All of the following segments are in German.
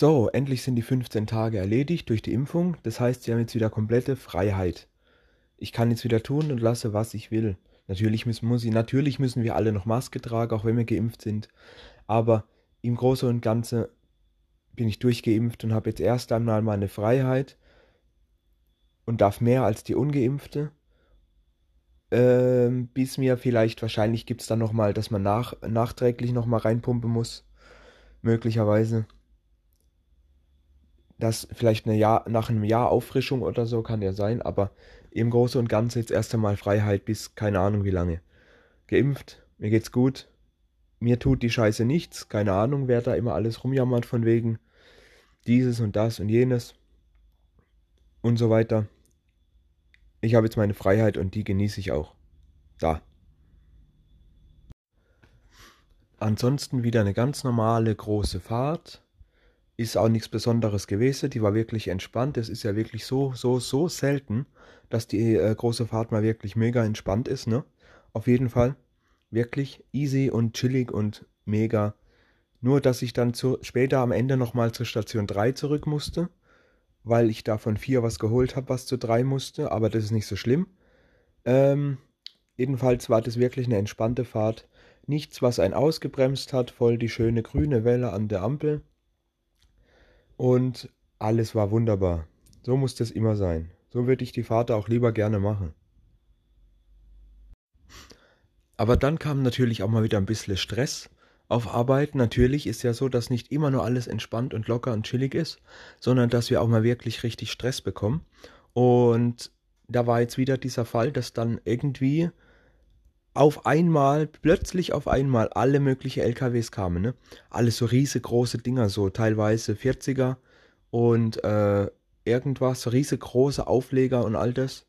So, endlich sind die 15 Tage erledigt durch die Impfung. Das heißt, sie haben jetzt wieder komplette Freiheit. Ich kann jetzt wieder tun und lasse, was ich will. Natürlich müssen, muss ich, natürlich müssen wir alle noch Maske tragen, auch wenn wir geimpft sind. Aber im Großen und Ganzen bin ich durchgeimpft und habe jetzt erst einmal meine Freiheit und darf mehr als die Ungeimpfte. Ähm, bis mir vielleicht, wahrscheinlich gibt es dann nochmal, dass man nach, nachträglich nochmal reinpumpen muss. Möglicherweise. Das vielleicht eine Jahr, nach einem Jahr Auffrischung oder so kann ja sein, aber im Großen und Ganzen jetzt erst einmal Freiheit bis keine Ahnung wie lange. Geimpft, mir geht's gut. Mir tut die Scheiße nichts, keine Ahnung, wer da immer alles rumjammert von wegen dieses und das und jenes und so weiter. Ich habe jetzt meine Freiheit und die genieße ich auch. Da. Ansonsten wieder eine ganz normale große Fahrt. Ist auch nichts Besonderes gewesen. Die war wirklich entspannt. Es ist ja wirklich so, so, so selten, dass die äh, große Fahrt mal wirklich mega entspannt ist, ne? Auf jeden Fall. Wirklich easy und chillig und mega. Nur, dass ich dann zu, später am Ende nochmal zur Station 3 zurück musste weil ich da von 4 was geholt habe, was zu 3 musste, aber das ist nicht so schlimm. Ähm, jedenfalls war das wirklich eine entspannte Fahrt. Nichts, was einen ausgebremst hat, voll die schöne grüne Welle an der Ampel. Und alles war wunderbar. So muss das immer sein. So würde ich die Fahrt auch lieber gerne machen. Aber dann kam natürlich auch mal wieder ein bisschen Stress, auf Arbeit. Natürlich ist ja so, dass nicht immer nur alles entspannt und locker und chillig ist, sondern dass wir auch mal wirklich richtig Stress bekommen. Und da war jetzt wieder dieser Fall, dass dann irgendwie auf einmal, plötzlich auf einmal alle möglichen LKWs kamen, ne? Alles so riesengroße Dinger, so teilweise 40er und äh, irgendwas, so riesengroße Aufleger und all das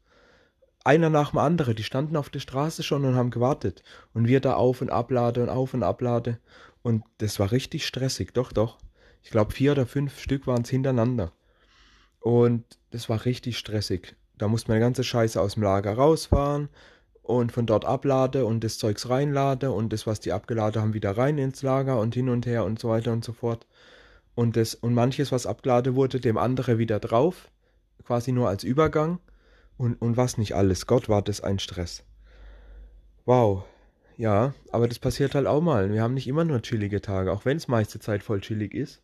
einer nach dem anderen, die standen auf der Straße schon und haben gewartet. Und wir da auf und ablade und auf und ablade. Und das war richtig stressig, doch, doch. Ich glaube, vier oder fünf Stück waren es hintereinander. Und das war richtig stressig. Da musste man die ganze Scheiße aus dem Lager rausfahren und von dort ablade und das Zeugs reinlade und das, was die abgeladen haben, wieder rein ins Lager und hin und her und so weiter und so fort. Und, das, und manches, was abgeladen wurde, dem andere wieder drauf, quasi nur als Übergang und, und was nicht alles. Gott war das ein Stress. Wow. Ja, aber das passiert halt auch mal. Wir haben nicht immer nur chillige Tage, auch wenn es meiste Zeit voll chillig ist.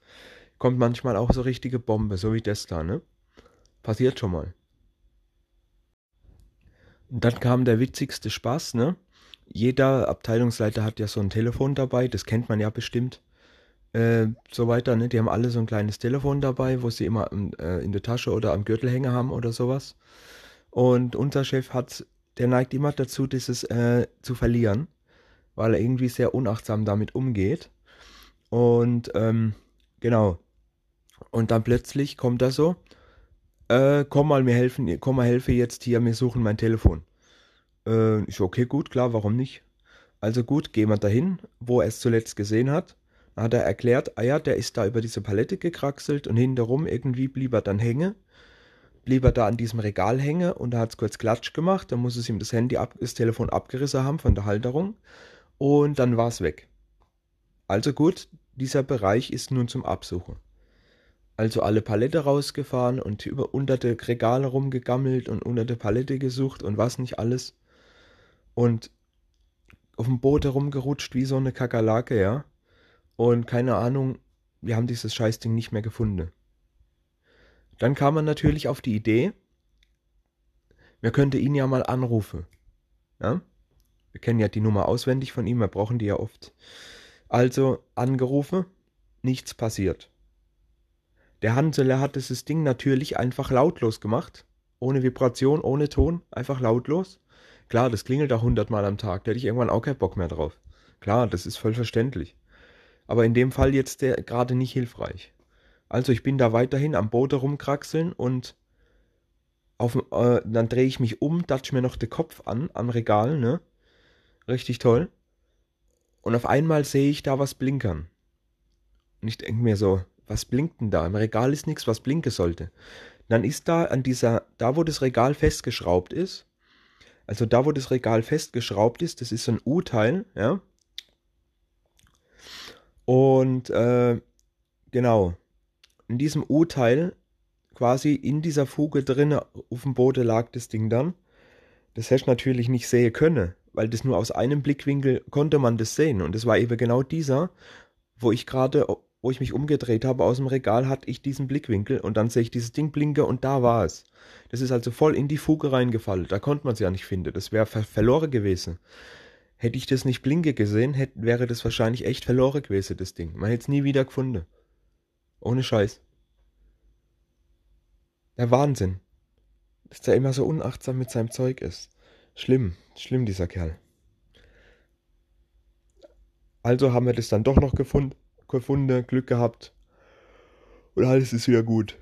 Kommt manchmal auch so richtige Bombe, so wie das da, ne? Passiert schon mal. Und dann kam der witzigste Spaß, ne? Jeder Abteilungsleiter hat ja so ein Telefon dabei, das kennt man ja bestimmt. Äh, so weiter, ne? Die haben alle so ein kleines Telefon dabei, wo sie immer äh, in der Tasche oder am Gürtelhänger haben oder sowas. Und unser Chef hat, der neigt immer dazu, dieses äh, zu verlieren, weil er irgendwie sehr unachtsam damit umgeht. Und ähm, genau. Und dann plötzlich kommt er so, äh, komm mal mir helfen, komm mal helfe jetzt hier, wir suchen mein Telefon. Äh, ich okay, gut, klar, warum nicht? Also gut, gehen wir dahin, wo er es zuletzt gesehen hat. Dann hat er erklärt, ah ja, der ist da über diese Palette gekraxelt und hinterrum irgendwie blieb er dann hängen blieb er da an diesem Regal hängen und da hat es kurz Klatsch gemacht. Dann muss es ihm das Handy, ab, das Telefon abgerissen haben von der Halterung und dann war es weg. Also gut, dieser Bereich ist nun zum Absuchen. Also alle Palette rausgefahren und über unter der Regale rumgegammelt und unter der Palette gesucht und was nicht alles. Und auf dem Boot herumgerutscht wie so eine Kakerlake, ja. Und keine Ahnung, wir haben dieses Scheißding nicht mehr gefunden. Dann kam man natürlich auf die Idee, wir könnte ihn ja mal anrufen. Ja? Wir kennen ja die Nummer auswendig von ihm, wir brauchen die ja oft. Also angerufen, nichts passiert. Der Hanseler hat dieses Ding natürlich einfach lautlos gemacht. Ohne Vibration, ohne Ton, einfach lautlos. Klar, das klingelt auch hundertmal am Tag, da hätte ich irgendwann auch keinen Bock mehr drauf. Klar, das ist voll verständlich. Aber in dem Fall jetzt der gerade nicht hilfreich. Also ich bin da weiterhin am Boden rumkraxeln und auf, äh, dann drehe ich mich um, datsch mir noch den Kopf an am Regal, ne? Richtig toll. Und auf einmal sehe ich da was blinkern. Und ich denke mir so, was blinkt denn da? Im Regal ist nichts, was blinken sollte. Dann ist da an dieser, da wo das Regal festgeschraubt ist, also da wo das Regal festgeschraubt ist, das ist so ein U-Teil, ja. Und äh, genau, in diesem U-Teil, quasi in dieser Fuge drin auf dem Boden lag das Ding dann. Das hätte ich natürlich nicht sehen können, weil das nur aus einem Blickwinkel konnte man das sehen. Und es war eben genau dieser, wo ich gerade, wo ich mich umgedreht habe aus dem Regal, hatte ich diesen Blickwinkel und dann sehe ich dieses Ding blinke und da war es. Das ist also voll in die Fuge reingefallen. Da konnte man es ja nicht finden. Das wäre ver verloren gewesen. Hätte ich das nicht blinke gesehen, hätte, wäre das wahrscheinlich echt verloren gewesen, das Ding. Man hätte es nie wieder gefunden. Ohne Scheiß. Der Wahnsinn. Dass der immer so unachtsam mit seinem Zeug ist. Schlimm, schlimm dieser Kerl. Also haben wir das dann doch noch gefunden, gefunden Glück gehabt. Und alles ist wieder gut.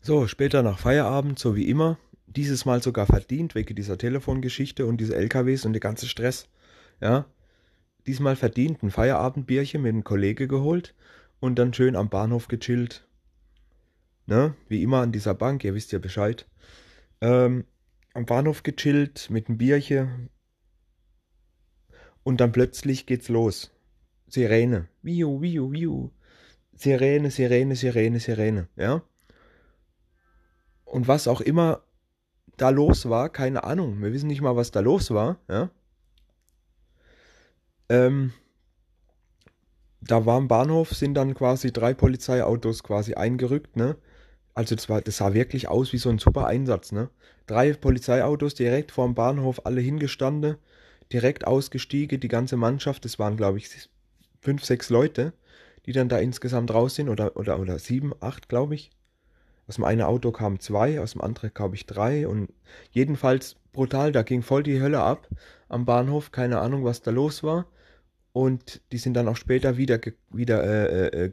So, später nach Feierabend, so wie immer. Dieses Mal sogar verdient, wegen dieser Telefongeschichte und diese LKWs und der ganze Stress. Ja. Diesmal verdient ein Feierabendbierchen mit einem Kollege geholt und dann schön am Bahnhof gechillt. Ne? Wie immer an dieser Bank, ihr wisst ja Bescheid. Ähm, am Bahnhof gechillt mit einem Bierchen. Und dann plötzlich geht's los. Sirene. Wiu, wiu, wiu. Sirene, Sirene, Sirene, Sirene. Ja? Und was auch immer da los war, keine Ahnung. Wir wissen nicht mal, was da los war. Ja? Ähm, da war am Bahnhof, sind dann quasi drei Polizeiautos quasi eingerückt, ne? Also das, war, das sah wirklich aus wie so ein super Einsatz, ne? Drei Polizeiautos direkt vorm Bahnhof, alle hingestanden, direkt ausgestiegen, die ganze Mannschaft, das waren glaube ich fünf, sechs Leute, die dann da insgesamt raus sind, oder, oder, oder sieben, acht, glaube ich. Aus dem einen Auto kamen zwei, aus dem anderen glaube ich drei und jedenfalls brutal, da ging voll die Hölle ab am Bahnhof, keine Ahnung, was da los war. Und die sind dann auch später wieder, wieder äh, äh, äh,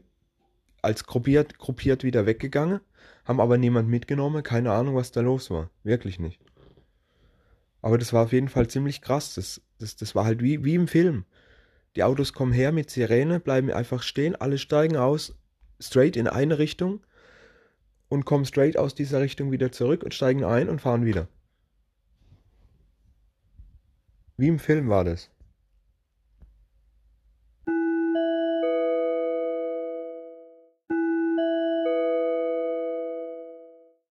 als gruppiert, gruppiert wieder weggegangen, haben aber niemand mitgenommen, keine Ahnung, was da los war. Wirklich nicht. Aber das war auf jeden Fall ziemlich krass. Das, das, das war halt wie, wie im Film. Die Autos kommen her mit Sirene, bleiben einfach stehen, alle steigen aus, straight in eine Richtung und kommen straight aus dieser Richtung wieder zurück und steigen ein und fahren wieder. Wie im Film war das.